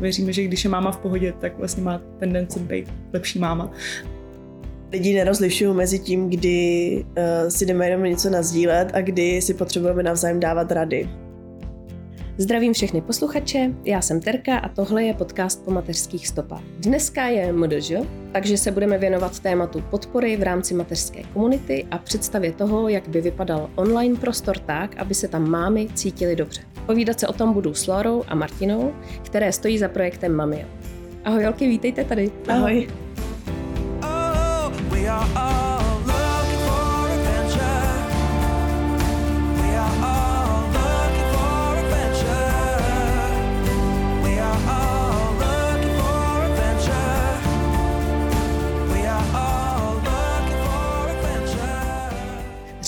věříme, že když je máma v pohodě, tak vlastně má tendenci být lepší máma. Lidi nerozlišují mezi tím, kdy uh, si jdeme jenom něco nazdílet a kdy si potřebujeme navzájem dávat rady. Zdravím všechny posluchače, já jsem Terka a tohle je podcast po mateřských stopách. Dneska je MDŽ, takže se budeme věnovat tématu podpory v rámci mateřské komunity a představě toho, jak by vypadal online prostor tak, aby se tam mámy cítily dobře. Povídat se o tom budu s Lorou a Martinou, které stojí za projektem Mamio. Ahoj, Jolky, vítejte tady. Ahoj. Ahoj.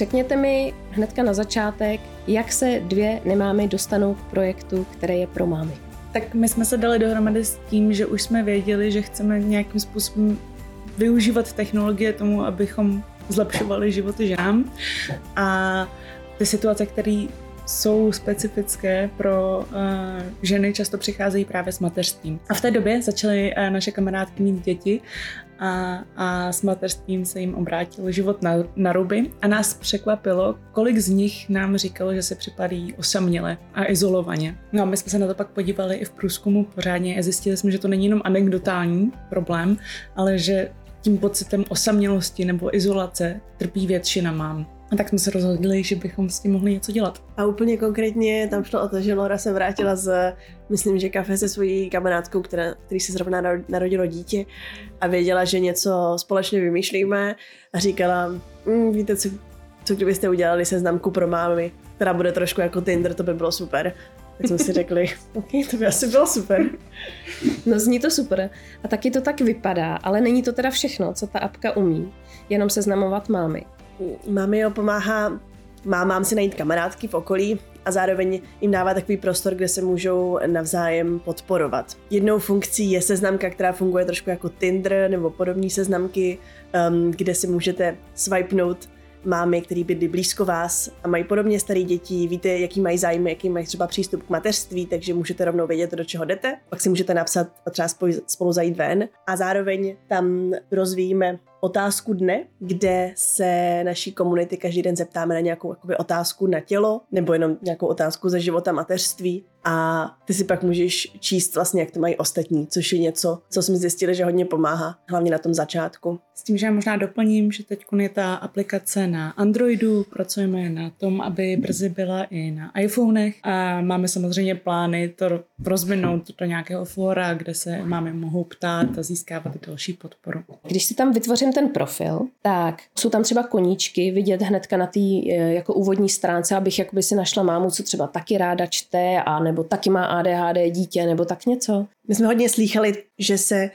Řekněte mi hnedka na začátek, jak se dvě nemámy dostanou k projektu, který je pro mámy. Tak my jsme se dali dohromady s tím, že už jsme věděli, že chceme nějakým způsobem využívat technologie tomu, abychom zlepšovali životy ženám. A ty situace, které jsou specifické pro uh, ženy, často přicházejí právě s mateřstvím. A v té době začaly uh, naše kamarádky mít děti a, a s mateřstvím se jim obrátil život na, na ruby a nás překvapilo, kolik z nich nám říkalo, že se připadí osaměle a izolovaně. No a my jsme se na to pak podívali i v průzkumu pořádně a zjistili jsme, že to není jenom anekdotální problém, ale že tím pocitem osamělosti nebo izolace trpí většina mám. A tak jsme se rozhodli, že bychom s tím mohli něco dělat. A úplně konkrétně tam šlo o to, že Laura se vrátila z, myslím, že kafe se svojí kamarádkou, která, který se zrovna narodilo dítě a věděla, že něco společně vymýšlíme a říkala, mm, víte, co, co kdybyste udělali seznamku pro mámy, která bude trošku jako Tinder, to by bylo super. Tak jsme si řekli, OK, to by asi bylo super. No zní to super. A taky to tak vypadá, ale není to teda všechno, co ta apka umí. Jenom seznamovat mámy. Mami jo pomáhá mámám si najít kamarádky v okolí a zároveň jim dává takový prostor, kde se můžou navzájem podporovat. Jednou funkcí je seznamka, která funguje trošku jako Tinder nebo podobné seznamky, um, kde si můžete swipenout mámy, který bydlí blízko vás a mají podobně staré děti, víte, jaký mají zájmy, jaký mají třeba přístup k mateřství, takže můžete rovnou vědět, do čeho jdete. Pak si můžete napsat a třeba spolu zajít ven. A zároveň tam rozvíjíme otázku dne, kde se naší komunity každý den zeptáme na nějakou jakoby, otázku na tělo nebo jenom nějakou otázku ze života mateřství a ty si pak můžeš číst vlastně, jak to mají ostatní, což je něco, co jsme zjistili, že hodně pomáhá, hlavně na tom začátku. S tím, že já možná doplním, že teď je ta aplikace na Androidu, pracujeme na tom, aby brzy byla i na iPhonech a máme samozřejmě plány to rozvinout do nějakého fóra, kde se máme mohou ptát a získávat další podporu. Když si tam vytvořím ten profil, tak jsou tam třeba koníčky vidět hnedka na té eh, jako úvodní stránce, abych jakoby si našla mámu, co třeba taky ráda čte a nebo taky má ADHD dítě nebo tak něco. My jsme hodně slýchali, že se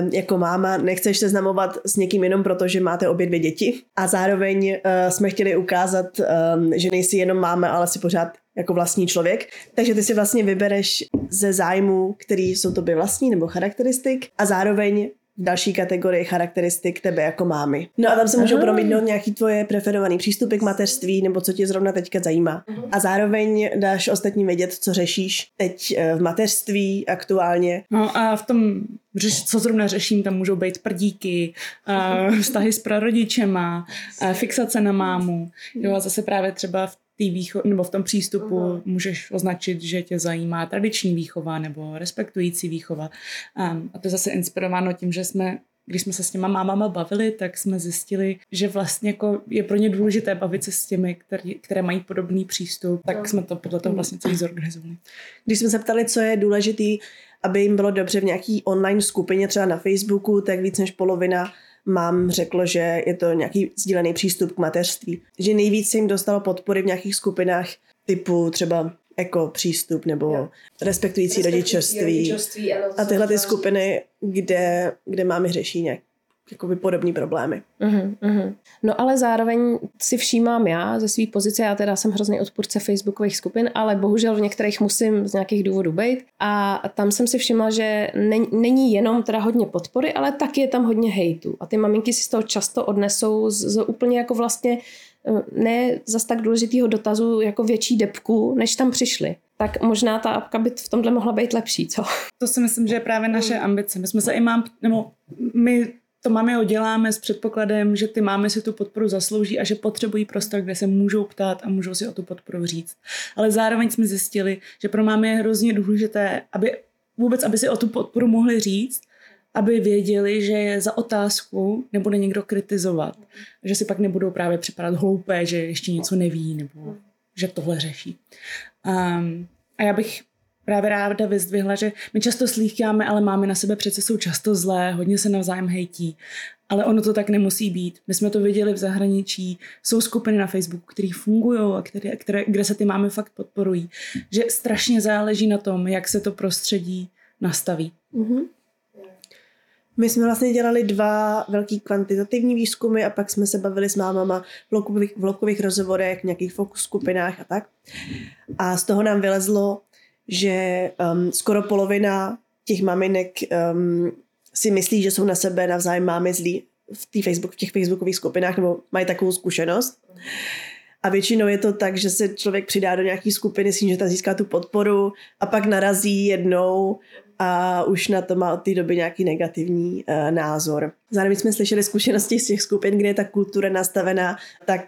um, jako máma nechceš seznamovat s někým jenom proto, že máte obě dvě děti a zároveň uh, jsme chtěli ukázat, um, že nejsi jenom máma, ale si pořád jako vlastní člověk. Takže ty si vlastně vybereš ze zájmu, který jsou tobě vlastní nebo charakteristik a zároveň další kategorii charakteristik tebe jako mámy. No a tam se můžou promítnout nějaký tvoje preferovaný přístupy k mateřství nebo co tě zrovna teďka zajímá. Uh-huh. A zároveň dáš ostatním vědět, co řešíš teď eh, v mateřství aktuálně. No a v tom co zrovna řeším, tam můžou být prdíky, vztahy s prarodičema, fixace na mámu. Jo, a zase právě třeba v tý výcho- nebo v tom přístupu uh-huh. můžeš označit, že tě zajímá tradiční výchova nebo respektující výchova. Um, a to je zase inspirováno tím, že jsme když jsme se s těma mámama bavili, tak jsme zjistili, že vlastně jako je pro ně důležité bavit se s těmi, který, které mají podobný přístup, tak no. jsme to podle toho vlastně celý zorganizovali. Když jsme se ptali, co je důležitý, aby jim bylo dobře v nějaký online skupině, třeba na Facebooku, tak víc než polovina mám řeklo, že je to nějaký sdílený přístup k mateřství. Že nejvíc jim dostalo podpory v nějakých skupinách typu třeba jako přístup nebo jo. respektující, respektující rodičovství. rodičovství a tyhle ty skupiny, kde, kde máme řeší nějak jakoby podobné problémy. Uh-huh, uh-huh. No ale zároveň si všímám já ze své pozice, já teda jsem hrozný odpůrce facebookových skupin, ale bohužel v některých musím z nějakých důvodů být a tam jsem si všimla, že není jenom teda hodně podpory, ale taky je tam hodně hejtu a ty maminky si z toho často odnesou z, z úplně jako vlastně eh, ne zas tak důležitého dotazu jako větší depku, než tam přišli. tak možná ta apka by v tomhle mohla být lepší, co? To si myslím, že je právě naše ambice. My jsme se i mám, nebo my to máme děláme s předpokladem, že ty máme si tu podporu zaslouží a že potřebují prostor, kde se můžou ptát a můžou si o tu podporu říct. Ale zároveň jsme zjistili, že pro máme je hrozně důležité, aby vůbec, aby si o tu podporu mohli říct, aby věděli, že je za otázku nebude někdo kritizovat. Že si pak nebudou právě připadat hloupé, že ještě něco neví nebo že tohle řeší. Um, a já bych právě ráda vyzdvihla, že my často slýcháme, ale máme na sebe přece jsou často zlé, hodně se navzájem hejtí. Ale ono to tak nemusí být. My jsme to viděli v zahraničí. Jsou skupiny na Facebooku, které fungují a které, které, kde se ty máme fakt podporují. Že strašně záleží na tom, jak se to prostředí nastaví. Mm-hmm. My jsme vlastně dělali dva velký kvantitativní výzkumy a pak jsme se bavili s mámama v blokových, v blokových rozhovorech, nějakých fokus skupinách a tak. A z toho nám vylezlo, že um, skoro polovina těch maminek um, si myslí, že jsou na sebe navzájem máme zlí v, tý Facebook, v těch facebookových skupinách nebo mají takovou zkušenost. A většinou je to tak, že se člověk přidá do nějaké skupiny s tím, že tam získá tu podporu a pak narazí jednou a už na to má od té doby nějaký negativní uh, názor. Zároveň jsme slyšeli zkušenosti z těch skupin, kde je ta kultura nastavená tak,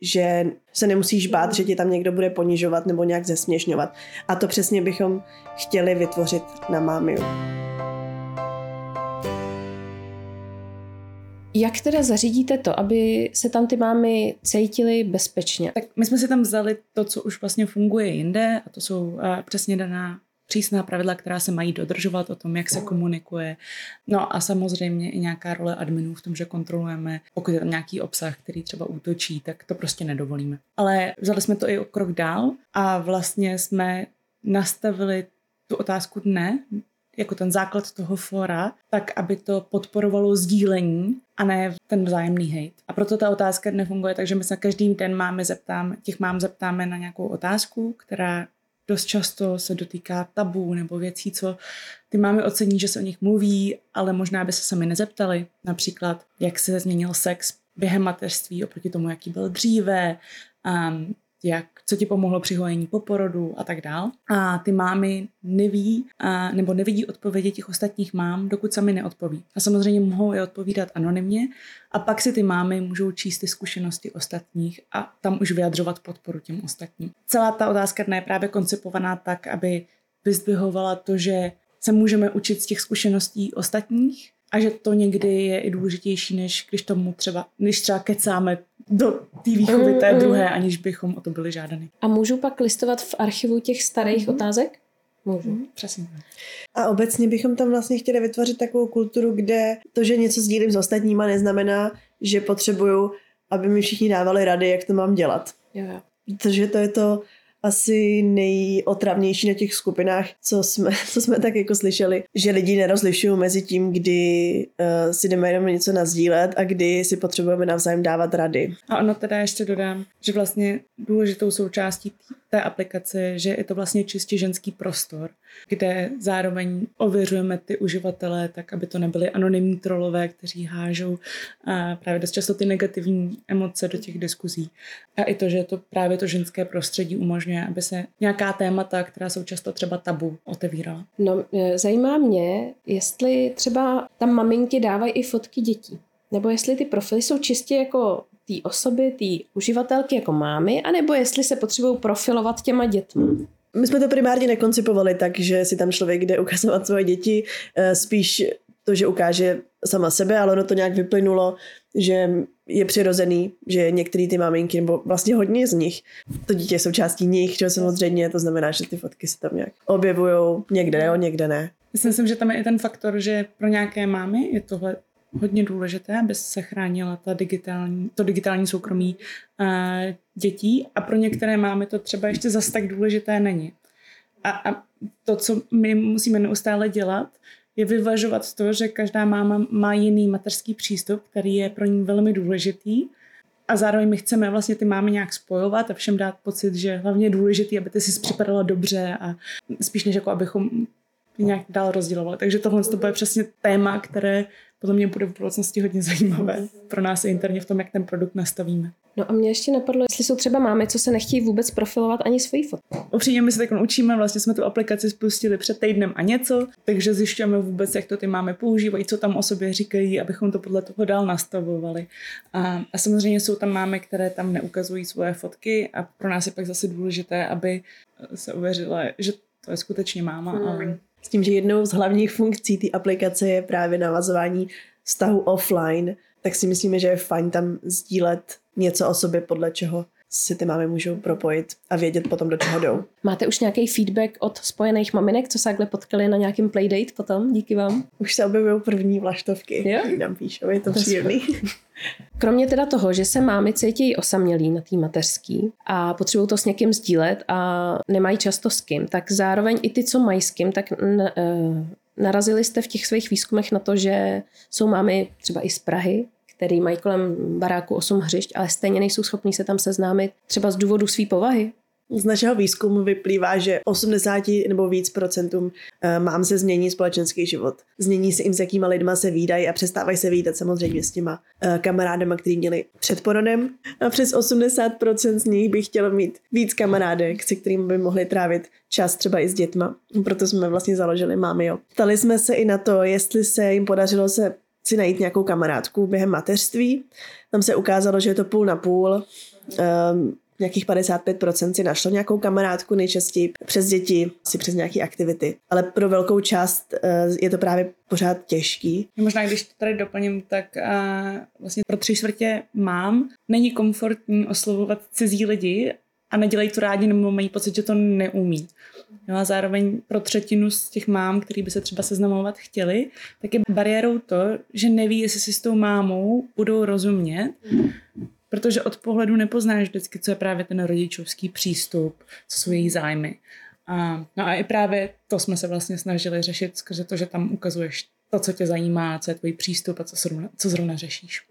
že se nemusíš bát, že ti tam někdo bude ponižovat nebo nějak zesměšňovat. A to přesně bychom chtěli vytvořit na Mámiu. Jak teda zařídíte to, aby se tam ty mámy cítily bezpečně? Tak my jsme si tam vzali to, co už vlastně funguje jinde a to jsou uh, přesně daná přísná pravidla, která se mají dodržovat o tom, jak se komunikuje. No a samozřejmě i nějaká role adminů v tom, že kontrolujeme, pokud je tam nějaký obsah, který třeba útočí, tak to prostě nedovolíme. Ale vzali jsme to i o krok dál a vlastně jsme nastavili tu otázku dne, jako ten základ toho fora, tak aby to podporovalo sdílení a ne ten vzájemný hate. A proto ta otázka nefunguje, takže my se každý den máme zeptám, těch mám zeptáme na nějakou otázku, která dost často se dotýká tabů nebo věcí, co ty máme ocení, že se o nich mluví, ale možná by se sami nezeptali. Například, jak se změnil sex během mateřství oproti tomu, jaký byl dříve, um, jak, co ti pomohlo při hojení po porodu a tak dál. A ty mámy neví, a, nebo nevidí odpovědi těch ostatních mám, dokud sami neodpoví. A samozřejmě mohou je odpovídat anonymně a pak si ty mámy můžou číst ty zkušenosti ostatních a tam už vyjadřovat podporu těm ostatním. Celá ta otázka dne je právě koncipovaná tak, aby vyzdvihovala to, že se můžeme učit z těch zkušeností ostatních a že to někdy je i důležitější, než když tomu třeba, když třeba kecáme do té výchovy té mm, druhé, aniž bychom o to byli žádany. A můžu pak listovat v archivu těch starých mm. otázek? Můžu. Mm, přesně. A obecně bychom tam vlastně chtěli vytvořit takovou kulturu, kde to, že něco sdílím s ostatníma, neznamená, že potřebuju, aby mi všichni dávali rady, jak to mám dělat. Jo, jo. Protože to je to, asi nejotravnější na těch skupinách, co jsme, co jsme tak jako slyšeli, že lidi nerozlišují mezi tím, kdy uh, si jdeme jenom něco nazdílet a kdy si potřebujeme navzájem dávat rady. A ono teda ještě dodám, že vlastně důležitou součástí té aplikace, že je to vlastně čistě ženský prostor, kde zároveň ověřujeme ty uživatele, tak aby to nebyly anonymní trolové, kteří hážou a právě dost často ty negativní emoce do těch diskuzí. A i to, že to právě to ženské prostředí umožňuje, aby se nějaká témata, která jsou často třeba tabu, otevírala. No, e, zajímá mě, jestli třeba tam maminky dávají i fotky dětí. Nebo jestli ty profily jsou čistě jako té osoby, té uživatelky jako mámy, anebo jestli se potřebují profilovat těma dětmi. My jsme to primárně nekoncipovali tak, že si tam člověk jde ukazovat svoje děti, eh, spíš to, že ukáže sama sebe, ale ono to nějak vyplynulo, že je přirozený, že některé ty maminky, nebo vlastně hodně z nich, to dítě je součástí nich, že samozřejmě, to znamená, že ty fotky se tam nějak objevují, někde jo, někde ne. Myslím, že tam je i ten faktor, že pro nějaké mámy je tohle hodně důležité, aby se chránila ta digitální, to digitální soukromí uh, dětí a pro některé máme to třeba ještě zas tak důležité není. A, a to, co my musíme neustále dělat, je vyvažovat to, že každá máma má jiný mateřský přístup, který je pro ní velmi důležitý a zároveň my chceme vlastně ty mámy nějak spojovat a všem dát pocit, že hlavně je důležitý, aby ty si připadala dobře a spíš než jako abychom nějak dál rozdělovali. Takže tohle to bude přesně téma, které podle mě bude v budoucnosti hodně zajímavé pro nás interně v tom, jak ten produkt nastavíme. No a mě ještě napadlo, jestli jsou třeba mámy, co se nechtějí vůbec profilovat ani svojí fotku. Upřímně my se tak učíme, vlastně jsme tu aplikaci spustili před týdnem a něco, takže zjišťujeme vůbec, jak to ty mámy používají, co tam o sobě říkají, abychom to podle toho dál nastavovali. A, a samozřejmě jsou tam mámy, které tam neukazují svoje fotky a pro nás je pak zase důležité, aby se uvěřila, že to je skutečně máma. Hmm. A... S tím, že jednou z hlavních funkcí té aplikace je právě navazování vztahu offline, tak si myslíme, že je fajn tam sdílet něco o sobě, podle čeho si ty mámy můžou propojit a vědět potom, do čeho jdou. Máte už nějaký feedback od spojených maminek, co se takhle potkali na nějakém playdate potom, díky vám? Už se objevují první vlaštovky, jo? nám píšou, je to, to příjemný. Kromě teda toho, že se mámy cítí osamělí na té mateřský a potřebují to s někým sdílet a nemají často s kým, tak zároveň i ty, co mají s kým, tak n- uh, narazili jste v těch svých výzkumech na to, že jsou mámy třeba i z Prahy, který mají kolem baráku 8 hřišť, ale stejně nejsou schopní se tam seznámit třeba z důvodu své povahy. Z našeho výzkumu vyplývá, že 80 nebo víc procentům eh, mám se změní společenský život. Změní se jim, s jakýma lidma se výdají a přestávají se výdat samozřejmě s těma eh, kamarádama, který měli před porodem. A přes 80% z nich by chtělo mít víc kamarádek, se kterými by mohli trávit čas třeba i s dětma. Proto jsme vlastně založili Mámy jo. Ptali jsme se i na to, jestli se jim podařilo se si najít nějakou kamarádku během mateřství. Tam se ukázalo, že je to půl na půl. Um, nějakých 55% si našlo nějakou kamarádku, nejčastěji přes děti, si přes nějaké aktivity. Ale pro velkou část uh, je to právě pořád těžký. Možná, když to tady doplním, tak uh, vlastně pro tři čtvrtě mám, není komfortní oslovovat cizí lidi a nedělají to rádi nebo mají pocit, že to neumí. No a zároveň pro třetinu z těch mám, který by se třeba seznamovat chtěli, tak je bariérou to, že neví, jestli si s tou mámou budou rozumět, protože od pohledu nepoznáš vždycky, co je právě ten rodičovský přístup, co jsou její zájmy. A, no a i právě to jsme se vlastně snažili řešit skrze to, že tam ukazuješ to, co tě zajímá, co je tvůj přístup a co zrovna, co zrovna řešíš.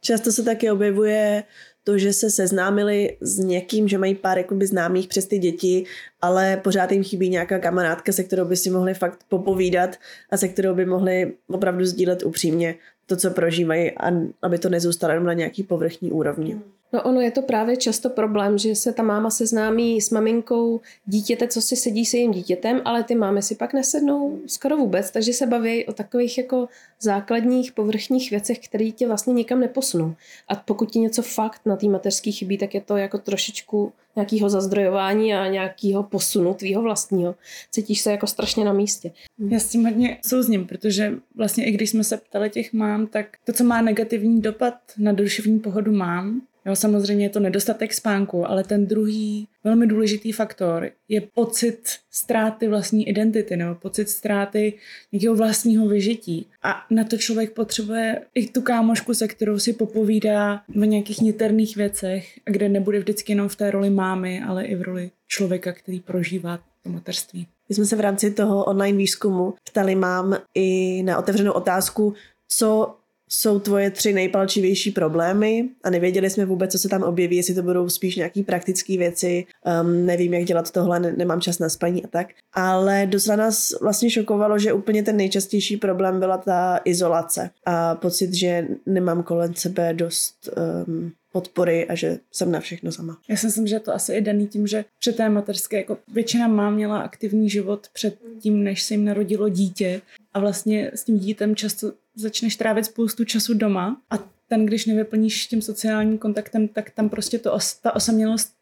Často se taky objevuje to, že se seznámili s někým, že mají pár jakoby známých přes ty děti, ale pořád jim chybí nějaká kamarádka, se kterou by si mohli fakt popovídat a se kterou by mohli opravdu sdílet upřímně to, co prožívají, a aby to nezůstalo jenom na nějaký povrchní úrovni. No ono je to právě často problém, že se ta máma seznámí s maminkou dítěte, co si sedí se jejím dítětem, ale ty mámy si pak nesednou skoro vůbec, takže se baví o takových jako základních povrchních věcech, které tě vlastně nikam neposunou. A pokud ti něco fakt na té mateřské chybí, tak je to jako trošičku nějakého zazdrojování a nějakého posunu tvýho vlastního. Cítíš se jako strašně na místě. Já s tím hodně souzním, protože vlastně i když jsme se ptali těch mám, tak to, co má negativní dopad na duševní pohodu mám, Jo, samozřejmě je to nedostatek spánku, ale ten druhý velmi důležitý faktor je pocit ztráty vlastní identity nebo pocit ztráty nějakého vlastního vyžití. A na to člověk potřebuje i tu kámošku, se kterou si popovídá o nějakých niterných věcech, kde nebude vždycky jenom v té roli mámy, ale i v roli člověka, který prožívá to mateřství. My jsme se v rámci toho online výzkumu ptali mám i na otevřenou otázku, co jsou tvoje tři nejpalčivější problémy a nevěděli jsme vůbec, co se tam objeví, jestli to budou spíš nějaký praktické věci, um, nevím, jak dělat tohle, ne, nemám čas na spaní a tak. Ale docela nás vlastně šokovalo, že úplně ten nejčastější problém byla ta izolace a pocit, že nemám kolem sebe dost um, podpory a že jsem na všechno sama. Já si myslím, že to asi je daný tím, že před té mateřské, jako většina má měla aktivní život před tím, než se jim narodilo dítě a vlastně s tím dítem často začneš trávit spoustu času doma a ten, když nevyplníš tím sociálním kontaktem, tak tam prostě to, ta osamělost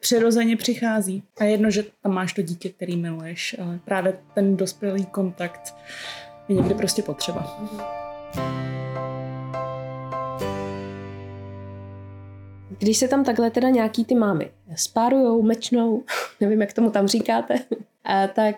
přirozeně přichází. A jedno, že tam máš to dítě, který miluješ, ale právě ten dospělý kontakt je někdy prostě potřeba. Když se tam takhle teda nějaký ty mámy spárujou, mečnou, nevím, jak tomu tam říkáte, tak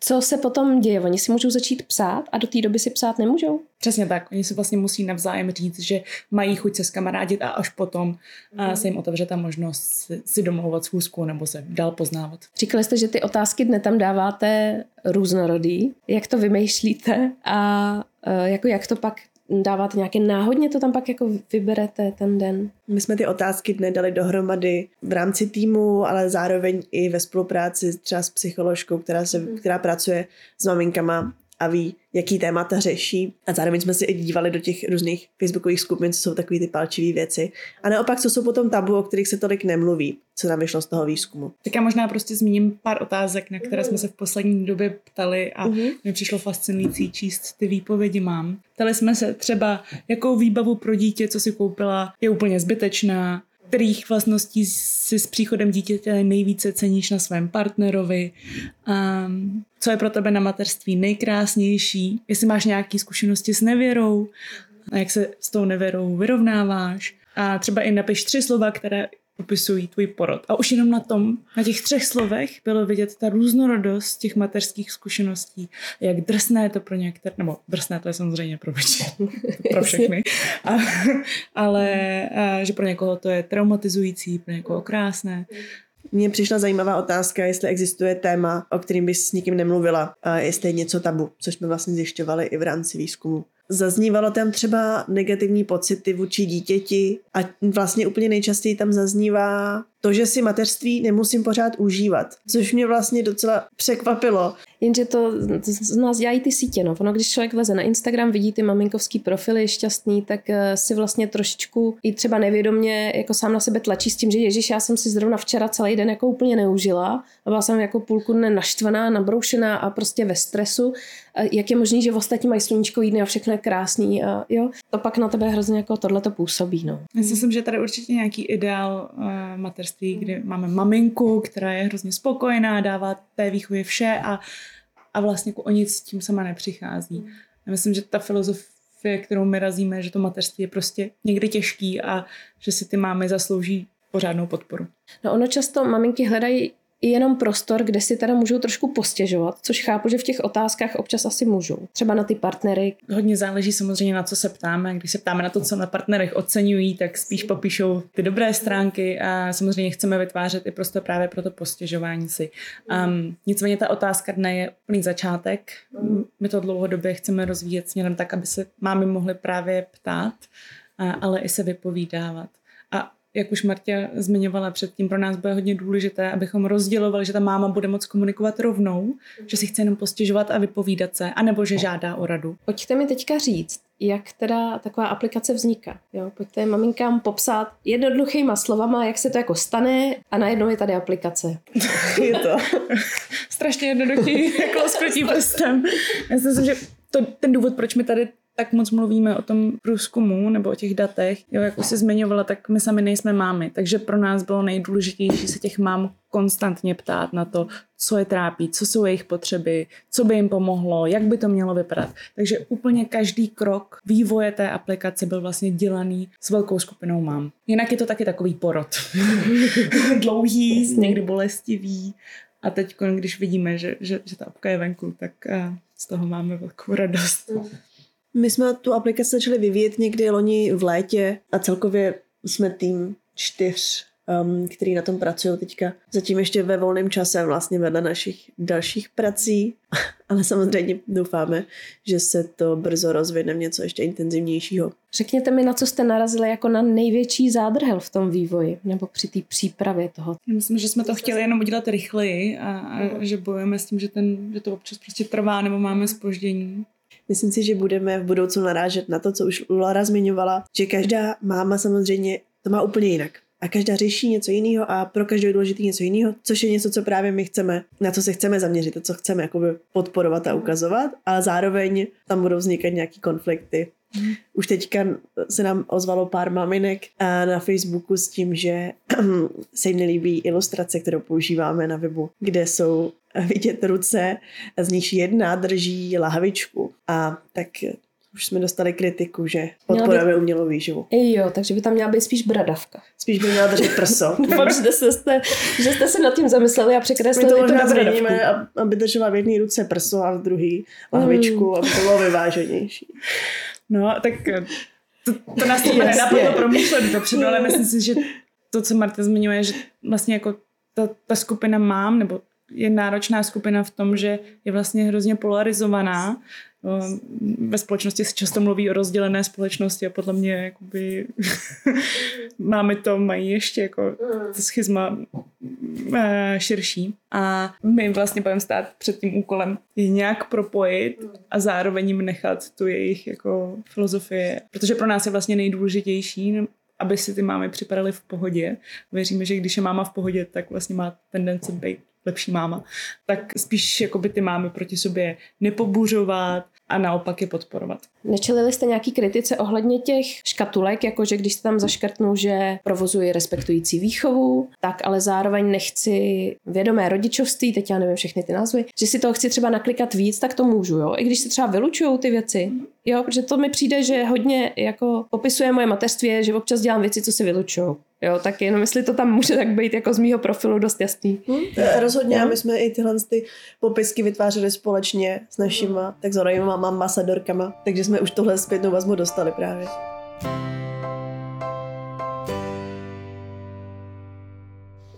co se potom děje? Oni si můžou začít psát a do té doby si psát nemůžou? Přesně tak. Oni si vlastně musí navzájem říct, že mají chuť se skamarádit a až potom mm. se jim otevře ta možnost si, domlouvat schůzku nebo se dál poznávat. Říkali jste, že ty otázky dne tam dáváte různorodý. Jak to vymýšlíte a e, jako jak to pak dáváte nějaké náhodně, to tam pak jako vyberete ten den? My jsme ty otázky dne dali dohromady v rámci týmu, ale zároveň i ve spolupráci třeba s psycholožkou, která, se, mm. která pracuje s maminkama a ví, jaký témata řeší. A zároveň jsme si i dívali do těch různých facebookových skupin, co jsou takové ty palčivé věci. A naopak, co jsou potom tabu, o kterých se tolik nemluví, co nám vyšlo z toho výzkumu. Tak já možná prostě zmíním pár otázek, na které jsme se v poslední době ptali a uh-huh. mi přišlo fascinující číst ty výpovědi mám. Ptali jsme se třeba, jakou výbavu pro dítě, co si koupila, je úplně zbytečná, kterých vlastností si s příchodem dítěte nejvíce ceníš na svém partnerovi, um, co je pro tebe na mateřství nejkrásnější, jestli máš nějaké zkušenosti s nevěrou, a jak se s tou nevěrou vyrovnáváš. A třeba i napiš tři slova, které popisují tvůj porod. A už jenom na tom, na těch třech slovech bylo vidět ta různorodost těch mateřských zkušeností, jak drsné je to pro některé, nebo drsné to je samozřejmě pro většinu, pro všechny, a, ale a, že pro někoho to je traumatizující, pro někoho krásné. Mně přišla zajímavá otázka, jestli existuje téma, o kterým bys s nikým nemluvila, a jestli je něco tabu, což jsme vlastně zjišťovali i v rámci výzkumu. Zaznívalo tam třeba negativní pocity vůči dítěti a vlastně úplně nejčastěji tam zaznívá to, že si mateřství nemusím pořád užívat, což mě vlastně docela překvapilo. Jenže to z nás dělají ty sítě. No. Ono, když člověk vleze na Instagram, vidí ty maminkovský profily šťastný, tak eh, si vlastně trošičku i třeba nevědomě jako sám na sebe tlačí s tím, že Ježíš, já jsem si zrovna včera celý den jako úplně neužila a byla jsem jako půlku dne naštvaná, nabroušená a prostě ve stresu. Jak je možné, že v ostatní mají sluníčko dny a všechno je krásný a jo, to pak na tebe hrozně jako tohle to působí. No. Myslím, že tady určitě nějaký ideál uh, mateřství, kdy máme maminku, která je hrozně spokojená, dává té výchově vše a a vlastně o nic s tím sama nepřichází. Já myslím, že ta filozofie, kterou my razíme, že to mateřství je prostě někdy těžký a že si ty mámy zaslouží pořádnou podporu. No ono často maminky hledají i jenom prostor, kde si teda můžou trošku postěžovat, což chápu, že v těch otázkách občas asi můžou. Třeba na ty partnery. Hodně záleží samozřejmě na co se ptáme. Když se ptáme na to, co na partnerech oceňují, tak spíš popíšou ty dobré stránky a samozřejmě chceme vytvářet i prostor právě pro to postěžování si. Um, nicméně ta otázka dne je úplný začátek. My to dlouhodobě chceme rozvíjet směrem tak, aby se mámy mohly právě ptát, ale i se vypovídávat. A jak už Martě zmiňovala předtím, pro nás bude hodně důležité, abychom rozdělovali, že ta máma bude moc komunikovat rovnou, že si chce jenom postěžovat a vypovídat se, anebo že žádá o radu. Pojďte mi teďka říct, jak teda taková aplikace vzniká. Jo? Pojďte maminkám popsat jednoduchýma slovama, jak se to jako stane a najednou je tady aplikace. je to strašně jednoduchý, jako skrytí prstem. Já si myslím, že to, ten důvod, proč my tady tak moc mluvíme o tom průzkumu nebo o těch datech, jo, jak už jsi zmiňovala, tak my sami nejsme mámy, takže pro nás bylo nejdůležitější se těch mám konstantně ptát na to, co je trápí, co jsou jejich potřeby, co by jim pomohlo, jak by to mělo vypadat. Takže úplně každý krok vývoje té aplikace byl vlastně dělaný s velkou skupinou mám. Jinak je to taky takový porod. Dlouhý, někdy bolestivý. A teď, když vidíme, že, že, že ta apka je venku, tak uh, z toho máme velkou radost. My jsme tu aplikaci začali vyvíjet někdy loni v létě a celkově jsme tým čtyř, um, který na tom pracují teďka. Zatím ještě ve volném čase vlastně vedle našich dalších prací, ale samozřejmě doufáme, že se to brzo rozvine v něco ještě intenzivnějšího. Řekněte mi, na co jste narazili jako na největší zádrhel v tom vývoji nebo při té přípravě toho? Myslím, že jsme to chtěli jenom udělat rychleji a, a že bojujeme s tím, že, ten, že to občas prostě trvá nebo máme spoždění. Myslím si, že budeme v budoucnu narážet na to, co už Lara zmiňovala, že každá máma samozřejmě to má úplně jinak. A každá řeší něco jiného a pro každou je důležitý něco jiného, což je něco, co právě my chceme, na co se chceme zaměřit a co chceme jakoby podporovat a ukazovat, ale zároveň tam budou vznikat nějaký konflikty. Už teďka se nám ozvalo pár maminek na Facebooku s tím, že se jim nelíbí ilustrace, kterou používáme na webu, kde jsou vidět ruce, z nich jedna drží lahvičku. A tak už jsme dostali kritiku, že podporujeme být... umělou výživu. Jo, takže by tam měla být spíš bradavka. Spíš by měla držet prso. Doufám, že jste, jste, že jste se nad tím zamysleli a překreslili My to, to na změníme, aby držela v jedné ruce prso a v druhé lahvičku, mm. aby to bylo vyváženější. No, tak to, to nás to nenapadlo promýšlet dopředu, ale myslím si, že to, co Marta zmiňuje, že vlastně jako ta, ta skupina mám, nebo je náročná skupina v tom, že je vlastně hrozně polarizovaná. No, ve společnosti se často mluví o rozdělené společnosti a podle mě jakoby máme to, mají ještě jako to schizma eh, širší. A my vlastně budeme stát před tím úkolem je nějak propojit a zároveň jim nechat tu jejich jako filozofii. Protože pro nás je vlastně nejdůležitější, aby si ty mámy připadaly v pohodě. Věříme, že když je máma v pohodě, tak vlastně má tendenci být lepší máma, tak spíš jako by ty mámy proti sobě nepobuřovat a naopak je podporovat. Nečelili jste nějaký kritice ohledně těch škatulek, jakože když se tam zaškrtnu, že provozuji respektující výchovu, tak ale zároveň nechci vědomé rodičovství, teď já nevím všechny ty názvy, že si toho chci třeba naklikat víc, tak to můžu, jo? I když se třeba vylučují ty věci, jo? Protože to mi přijde, že hodně jako popisuje moje mateřství, že občas dělám věci, co se vylučují. Jo, tak jenom jestli to tam může tak být jako z mýho profilu dost jasný. Hmm, rozhodně a my jsme i tyhle ty popisky vytvářeli společně s našima takzvanými ambasadorkama, takže jsme už tohle zpětnou vazbu dostali právě.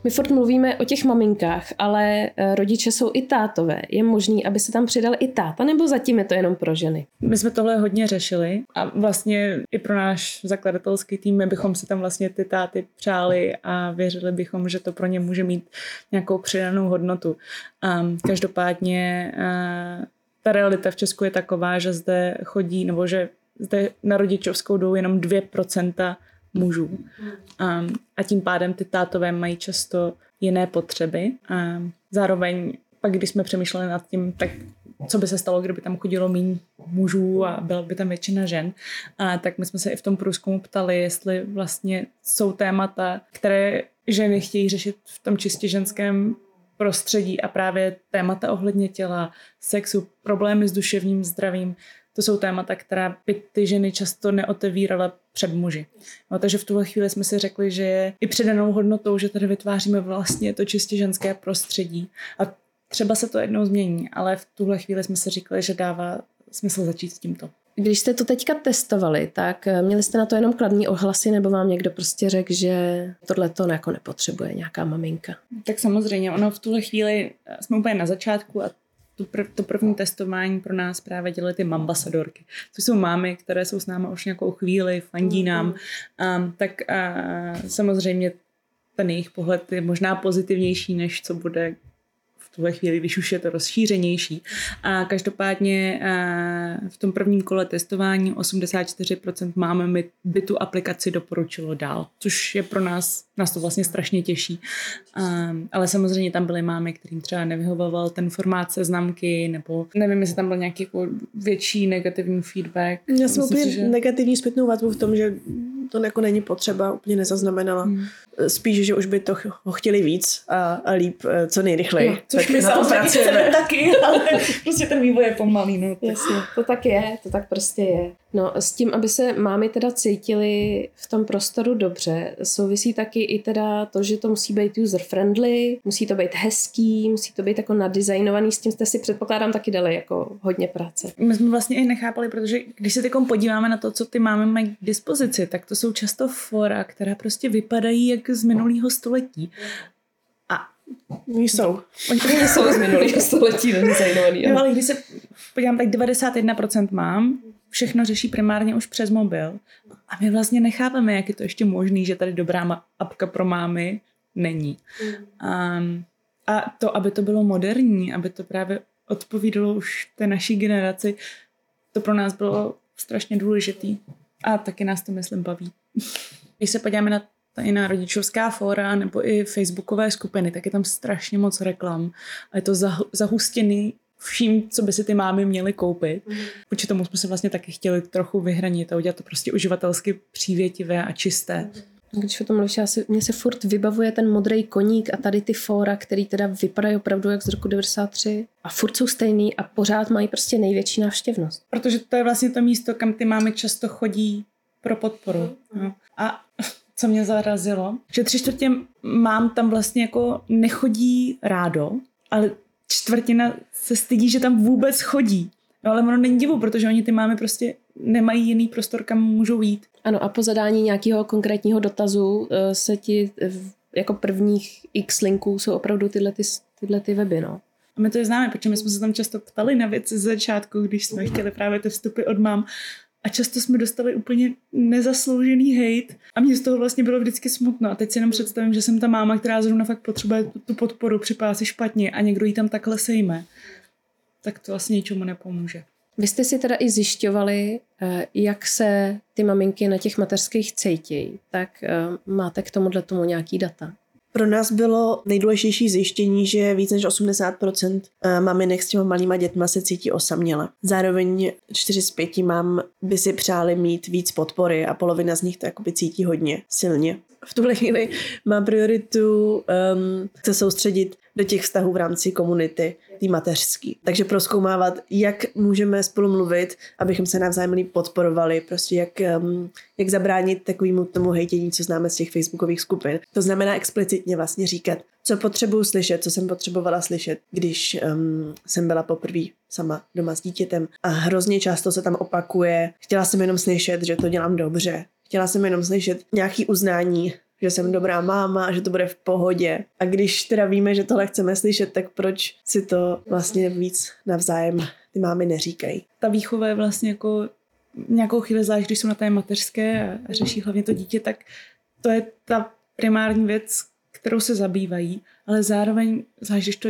My furt mluvíme o těch maminkách, ale eh, rodiče jsou i tátové. Je možný, aby se tam přidal i táta, nebo zatím je to jenom pro ženy? My jsme tohle hodně řešili a vlastně i pro náš zakladatelský tým my bychom si tam vlastně ty táty přáli a věřili bychom, že to pro ně může mít nějakou přidanou hodnotu. Um, každopádně uh, ta realita v Česku je taková, že zde chodí, nebo že zde na rodičovskou jdou jenom 2% mužů. Um, a tím pádem ty tátové mají často jiné potřeby. A zároveň pak, když jsme přemýšleli nad tím, tak co by se stalo, kdyby tam chodilo méně mužů a byla by tam většina žen, a tak my jsme se i v tom průzkumu ptali, jestli vlastně jsou témata, které ženy chtějí řešit v tom čistě ženském prostředí a právě témata ohledně těla, sexu, problémy s duševním zdravím, to jsou témata, která by ty ženy často neotevírala před muži. No, takže v tuhle chvíli jsme si řekli, že je i přidanou hodnotou, že tady vytváříme vlastně to čistě ženské prostředí. A třeba se to jednou změní, ale v tuhle chvíli jsme si řekli, že dává smysl začít s tímto. Když jste to teďka testovali, tak eh, měli jste na to jenom kladní ohlasy, nebo vám někdo prostě řekl, že tohle to jako nepotřebuje nějaká maminka? Tak samozřejmě, ono v tuhle chvíli eh, jsme úplně na začátku a tu prv, to první testování pro nás právě dělaly ty mambasadorky, což jsou mámy, které jsou s námi už nějakou chvíli, fandí nám, um, tak uh, samozřejmě ten jejich pohled je možná pozitivnější, než co bude tuhle chvíli, když už je to rozšířenější. A každopádně v tom prvním kole testování 84% máme my by tu aplikaci doporučilo dál, což je pro nás, nás to vlastně strašně těší. Ale samozřejmě tam byly mámy, kterým třeba nevyhovoval ten formát seznamky, nebo nevím, jestli tam byl nějaký jako větší negativní feedback. Já jsem úplně že... negativní zpětnou vazbu v tom, že to jako není potřeba, úplně nezaznamenala. Hmm. Spíš, že už by to ho chtěli víc a, a líp eh, co nejrychleji. No, což my samozřejmě taky, ale prostě ten vývoj je pomalý. No, Jasně, to tak je, to tak prostě je. No s tím, aby se mámy teda cítily v tom prostoru dobře, souvisí taky i teda to, že to musí být user-friendly, musí to být hezký, musí to být jako nadizajnovaný, s tím jste si předpokládám taky dali jako hodně práce. My jsme vlastně i nechápali, protože když se teď podíváme na to, co ty máme mají k dispozici, tak to jsou často fora, které prostě vypadají jak z minulého století. Jsou. Oni jsou z minulého století nadizajnovaný. No, ale když se podívám, tak 91% mám, všechno řeší primárně už přes mobil. A my vlastně nechápeme, jak je to ještě možný, že tady dobrá apka pro mámy není. Um, a to, aby to bylo moderní, aby to právě odpovídalo už té naší generaci, to pro nás bylo strašně důležitý. A taky nás to, myslím, baví. Když se podíváme na ta jiná rodičovská fóra nebo i facebookové skupiny, tak je tam strašně moc reklam a je to zahustěný vším, co by si ty mámy měly koupit. Mm. Vůči tomu jsme se vlastně taky chtěli trochu vyhranit a udělat to prostě uživatelsky přívětivé a čisté. Mm. Když o tom mluvíš, se, mně se furt vybavuje ten modrý koník a tady ty fóra, který teda vypadají opravdu jak z roku 93 a furt jsou stejný a pořád mají prostě největší návštěvnost. Protože to je vlastně to místo, kam ty mámy často chodí pro podporu. Mm. No. A co mě zarazilo, že tři čtvrtě mám tam vlastně jako nechodí rádo, ale čtvrtina se stydí, že tam vůbec chodí. No ale ono není divu, protože oni ty máme prostě nemají jiný prostor, kam můžou jít. Ano a po zadání nějakého konkrétního dotazu eh, se ti jako prvních x linků jsou opravdu tyhle, ty, tyhle ty weby, no. A my to známe, protože my jsme se tam často ptali na věci z začátku, když jsme chtěli právě ty vstupy od mám. A často jsme dostali úplně nezasloužený hate a mě z toho vlastně bylo vždycky smutno. A teď si jenom představím, že jsem ta máma, která zrovna fakt potřebuje tu podporu, připadá si špatně a někdo jí tam takhle sejme. Tak to vlastně ničemu nepomůže. Vy jste si teda i zjišťovali, eh, jak se ty maminky na těch mateřských cítí, tak eh, máte k tomuhle tomu nějaký data? Pro nás bylo nejdůležitější zjištění, že víc než 80% eh, maminek s těma malýma dětma se cítí osaměle. Zároveň 4 z 5 mám by si přáli mít víc podpory a polovina z nich to jakoby cítí hodně silně. V tuhle chvíli má prioritu um, se soustředit do těch vztahů v rámci komunity, tý mateřský. Takže proskoumávat, jak můžeme spolu mluvit, abychom se navzájem podporovali, prostě jak, jak zabránit takovému tomu hejtění, co známe z těch facebookových skupin. To znamená explicitně vlastně říkat, co potřebuju slyšet, co jsem potřebovala slyšet, když um, jsem byla poprvé sama doma s dítětem. A hrozně často se tam opakuje, chtěla jsem jenom slyšet, že to dělám dobře. Chtěla jsem jenom slyšet nějaký uznání že jsem dobrá máma a že to bude v pohodě. A když teda víme, že tohle chceme slyšet, tak proč si to vlastně víc navzájem ty mámy neříkají? Ta výchova je vlastně jako nějakou chvíli, zvlášť když jsou na té mateřské a řeší hlavně to dítě, tak to je ta primární věc, kterou se zabývají, ale zároveň, zvlášť když to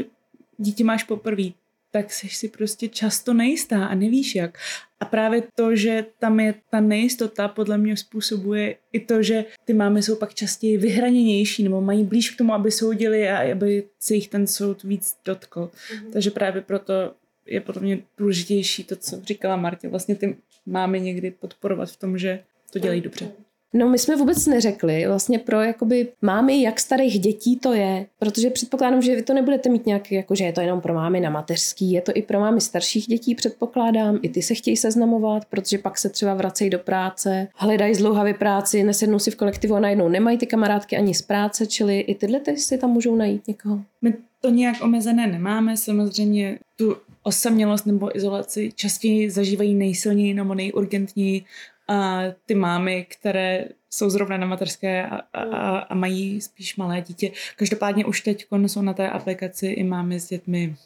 dítě máš poprvé, tak jsi si prostě často nejistá a nevíš jak. A právě to, že tam je ta nejistota, podle mě způsobuje i to, že ty mámy jsou pak častěji vyhraněnější nebo mají blíž k tomu, aby soudili a aby se jich ten soud víc dotkl. Mm-hmm. Takže právě proto je podle mě důležitější to, co říkala Martě, vlastně ty mámy někdy podporovat v tom, že to dělají dobře. No my jsme vůbec neřekli vlastně pro jakoby mámy, jak starých dětí to je, protože předpokládám, že vy to nebudete mít nějak, jako že je to jenom pro mámy na mateřský, je to i pro mámy starších dětí, předpokládám, i ty se chtějí seznamovat, protože pak se třeba vracejí do práce, hledají zdlouhavě práci, nesednou si v kolektivu a najednou nemají ty kamarádky ani z práce, čili i tyhle ty si tam můžou najít někoho. My to nějak omezené nemáme, samozřejmě tu osamělost nebo izolaci častěji zažívají nejsilněji nebo nejurgentněji a ty mámy, které jsou zrovna na materské a, a, a mají spíš malé dítě. Každopádně už teď jsou na té aplikaci i mámy s dětmi,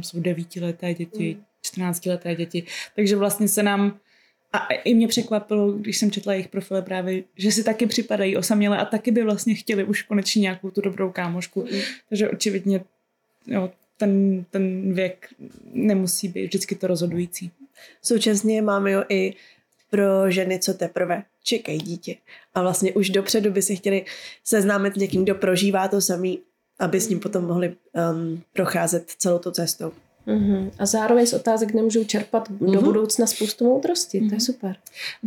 jsou devítileté děti, 14leté mm. děti, takže vlastně se nám a i mě překvapilo, když jsem četla jejich profily právě, že si taky připadají osaměle a taky by vlastně chtěli už konečně nějakou tu dobrou kámošku. Mm. Takže očividně jo, ten, ten věk nemusí být vždycky to rozhodující. Současně máme jo i pro ženy, co teprve čekají dítě. A vlastně už dopředu by si chtěli seznámit s někým, kdo prožívá to samý, aby s ním potom mohli um, procházet celou tu cestou. Uh-huh. A zároveň z otázek nemůžou čerpat uh-huh. do mhm. budoucna spoustu moudrosti. Uh-huh. To je mhm. super.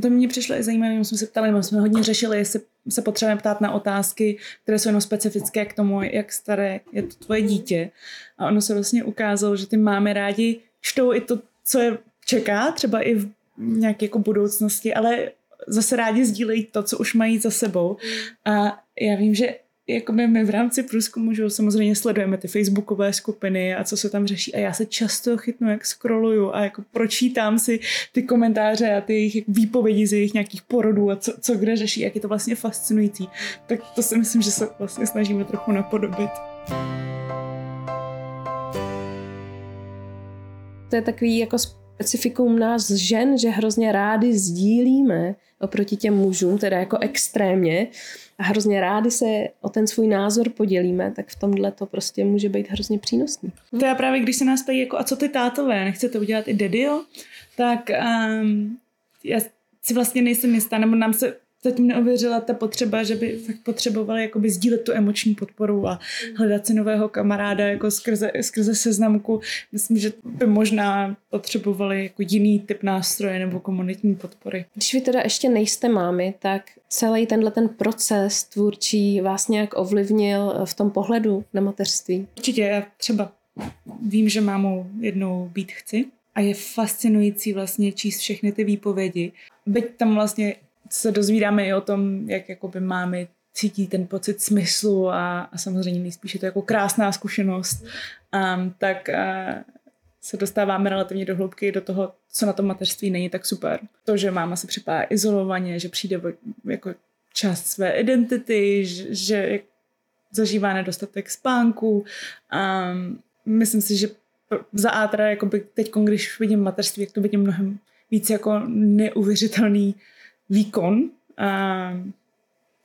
To mě přišlo i zajímavé, my jsme se ptali, my jsme hodně řešili, jestli se potřebujeme ptát na otázky, které jsou jenom specifické k tomu, jak staré je to tvoje dítě. A ono se vlastně ukázalo, že ty máme rádi čtou i to, co je čeká, třeba i v nějaké jako budoucnosti, ale zase rádi sdílejí to, co už mají za sebou. A já vím, že jako my, my v rámci průzkumu, že samozřejmě sledujeme ty facebookové skupiny a co se tam řeší a já se často chytnu, jak scrolluju a jako pročítám si ty komentáře a ty jejich výpovědi z jejich nějakých porodů a co, co kde řeší, jak je to vlastně fascinující. Tak to si myslím, že se vlastně snažíme trochu napodobit. To je takový jako specifikum nás žen, že hrozně rády sdílíme oproti těm mužům, teda jako extrémně, a hrozně rádi se o ten svůj názor podělíme, tak v tomhle to prostě může být hrozně přínosný. To já právě, když se nás ptají, jako a co ty tátové, nechcete udělat i dedio, tak um, já si vlastně nejsem jistá, nebo nám se zatím neověřila ta potřeba, že by fakt potřebovali jakoby sdílet tu emoční podporu a hledat si nového kamaráda jako skrze, skrze seznamku. Myslím, že by možná potřebovali jako jiný typ nástroje nebo komunitní podpory. Když vy teda ještě nejste mámy, tak celý tenhle ten proces tvůrčí vás nějak ovlivnil v tom pohledu na mateřství? Určitě, já třeba vím, že mámou jednou být chci a je fascinující vlastně číst všechny ty výpovědi. Byť tam vlastně se dozvídáme i o tom, jak jakoby máme cítí ten pocit smyslu a, a samozřejmě nejspíš je to jako krásná zkušenost, um, tak uh, se dostáváme relativně do hloubky do toho, co na tom mateřství není tak super. To, že máma se připadá izolovaně, že přijde jako část své identity, že, že zažívá nedostatek spánku. Um, myslím si, že za A teda jakoby teď, když vidím mateřství, jak to vidím mnohem víc jako neuvěřitelný výkon. A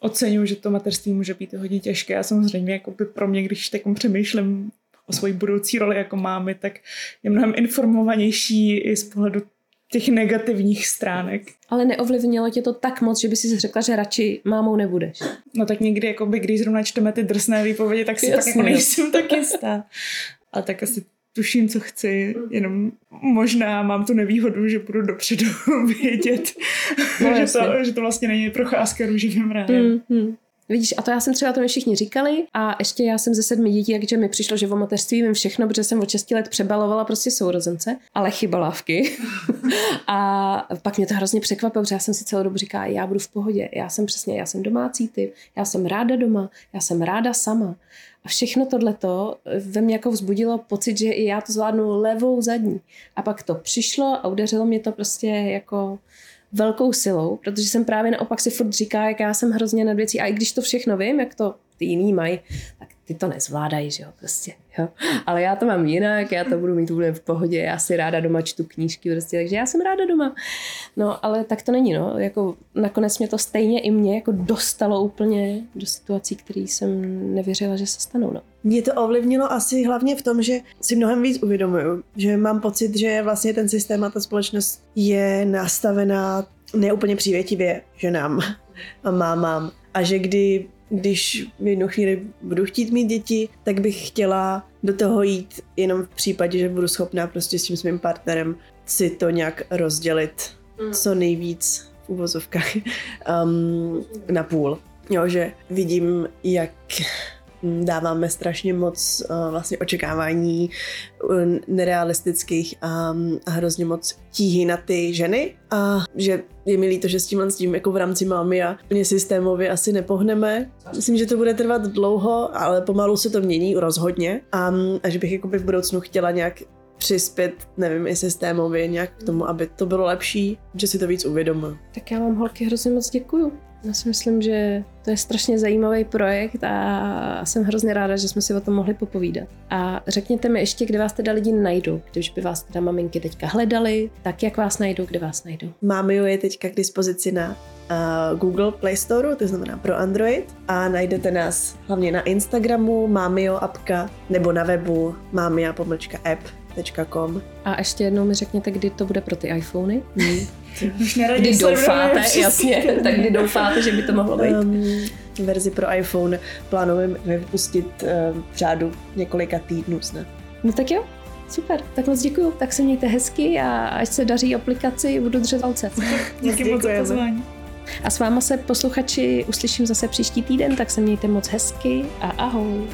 oceňuji, že to mateřství může být hodně těžké a samozřejmě jako by pro mě, když teď přemýšlím o svoji budoucí roli jako mámy, tak je mnohem informovanější i z pohledu těch negativních stránek. Ale neovlivnilo tě to tak moc, že by si řekla, že radši mámou nebudeš? No tak někdy, jako by, když zrovna čteme ty drsné výpovědi, tak si Jasně, tak jako nejsem tak jistá. Ale tak asi tuším, co chci, jenom možná mám tu nevýhodu, že budu dopředu vědět, no, že, to, že to vlastně není procházka růživým rájem. Mm-hmm. Vidíš, a to já jsem třeba, to mi všichni říkali a ještě já jsem ze sedmi dětí, takže mi přišlo, že o mateřství vím všechno, protože jsem od 6 let přebalovala prostě sourozence, ale chybalávky. a pak mě to hrozně překvapilo, protože já jsem si celou dobu říkala, já budu v pohodě, já jsem přesně, já jsem domácí typ, já jsem ráda doma, já jsem ráda sama. Všechno tohleto ve mně jako vzbudilo pocit, že i já to zvládnu levou zadní. A pak to přišlo a udeřilo mě to prostě jako velkou silou, protože jsem právě naopak si furt říká, jak já jsem hrozně nad věcí a i když to všechno vím, jak to ty jiný mají, tak ty to nezvládají, že jo, prostě, jo. Ale já to mám jinak, já to budu mít úplně v pohodě, já si ráda doma čtu knížky, prostě, takže já jsem ráda doma. No, ale tak to není, no, jako nakonec mě to stejně i mě jako dostalo úplně do situací, které jsem nevěřila, že se stanou, no. Mě to ovlivnilo asi hlavně v tom, že si mnohem víc uvědomuju, že mám pocit, že vlastně ten systém a ta společnost je nastavená neúplně přívětivě ženám a mámám. A že kdy když v jednu chvíli budu chtít mít děti, tak bych chtěla do toho jít jenom v případě, že budu schopná prostě s tím svým partnerem si to nějak rozdělit mm. co nejvíc v uvozovkách um, na půl. Jo, že vidím, jak dáváme strašně moc uh, vlastně očekávání uh, nerealistických a, a hrozně moc tíhy na ty ženy a že je mi líto, že s tím, s tím jako v rámci mámy a úplně systémově asi nepohneme. Myslím, že to bude trvat dlouho, ale pomalu se to mění rozhodně a, a že bych jako by v budoucnu chtěla nějak přispět, nevím, i systémově nějak k tomu, aby to bylo lepší, že si to víc uvědomuji. Tak já vám holky hrozně moc děkuju. Já si myslím, že to je strašně zajímavý projekt a jsem hrozně ráda, že jsme si o tom mohli popovídat. A řekněte mi ještě, kde vás teda lidi najdou, když by vás teda maminky teďka hledali, tak jak vás najdou, kde vás najdou? Mámio je teďka k dispozici na uh, Google Play Store, to znamená pro Android a najdete nás hlavně na Instagramu, Mámio apka nebo na webu mamia.app.com. A ještě jednou mi řekněte, kdy to bude pro ty iPhony. Hmm. kdy doufáte, jasně, tak kdy doufáte, že by to mohlo být? Um, verzi pro iPhone plánujeme vypustit uh, v řádu několika týdnů snad. No tak jo, Super, tak moc děkuju. Tak se mějte hezky a ať se daří aplikaci, budu držet palce. Díky moc za pozvání. A s váma se posluchači uslyším zase příští týden, tak se mějte moc hezky a ahoj.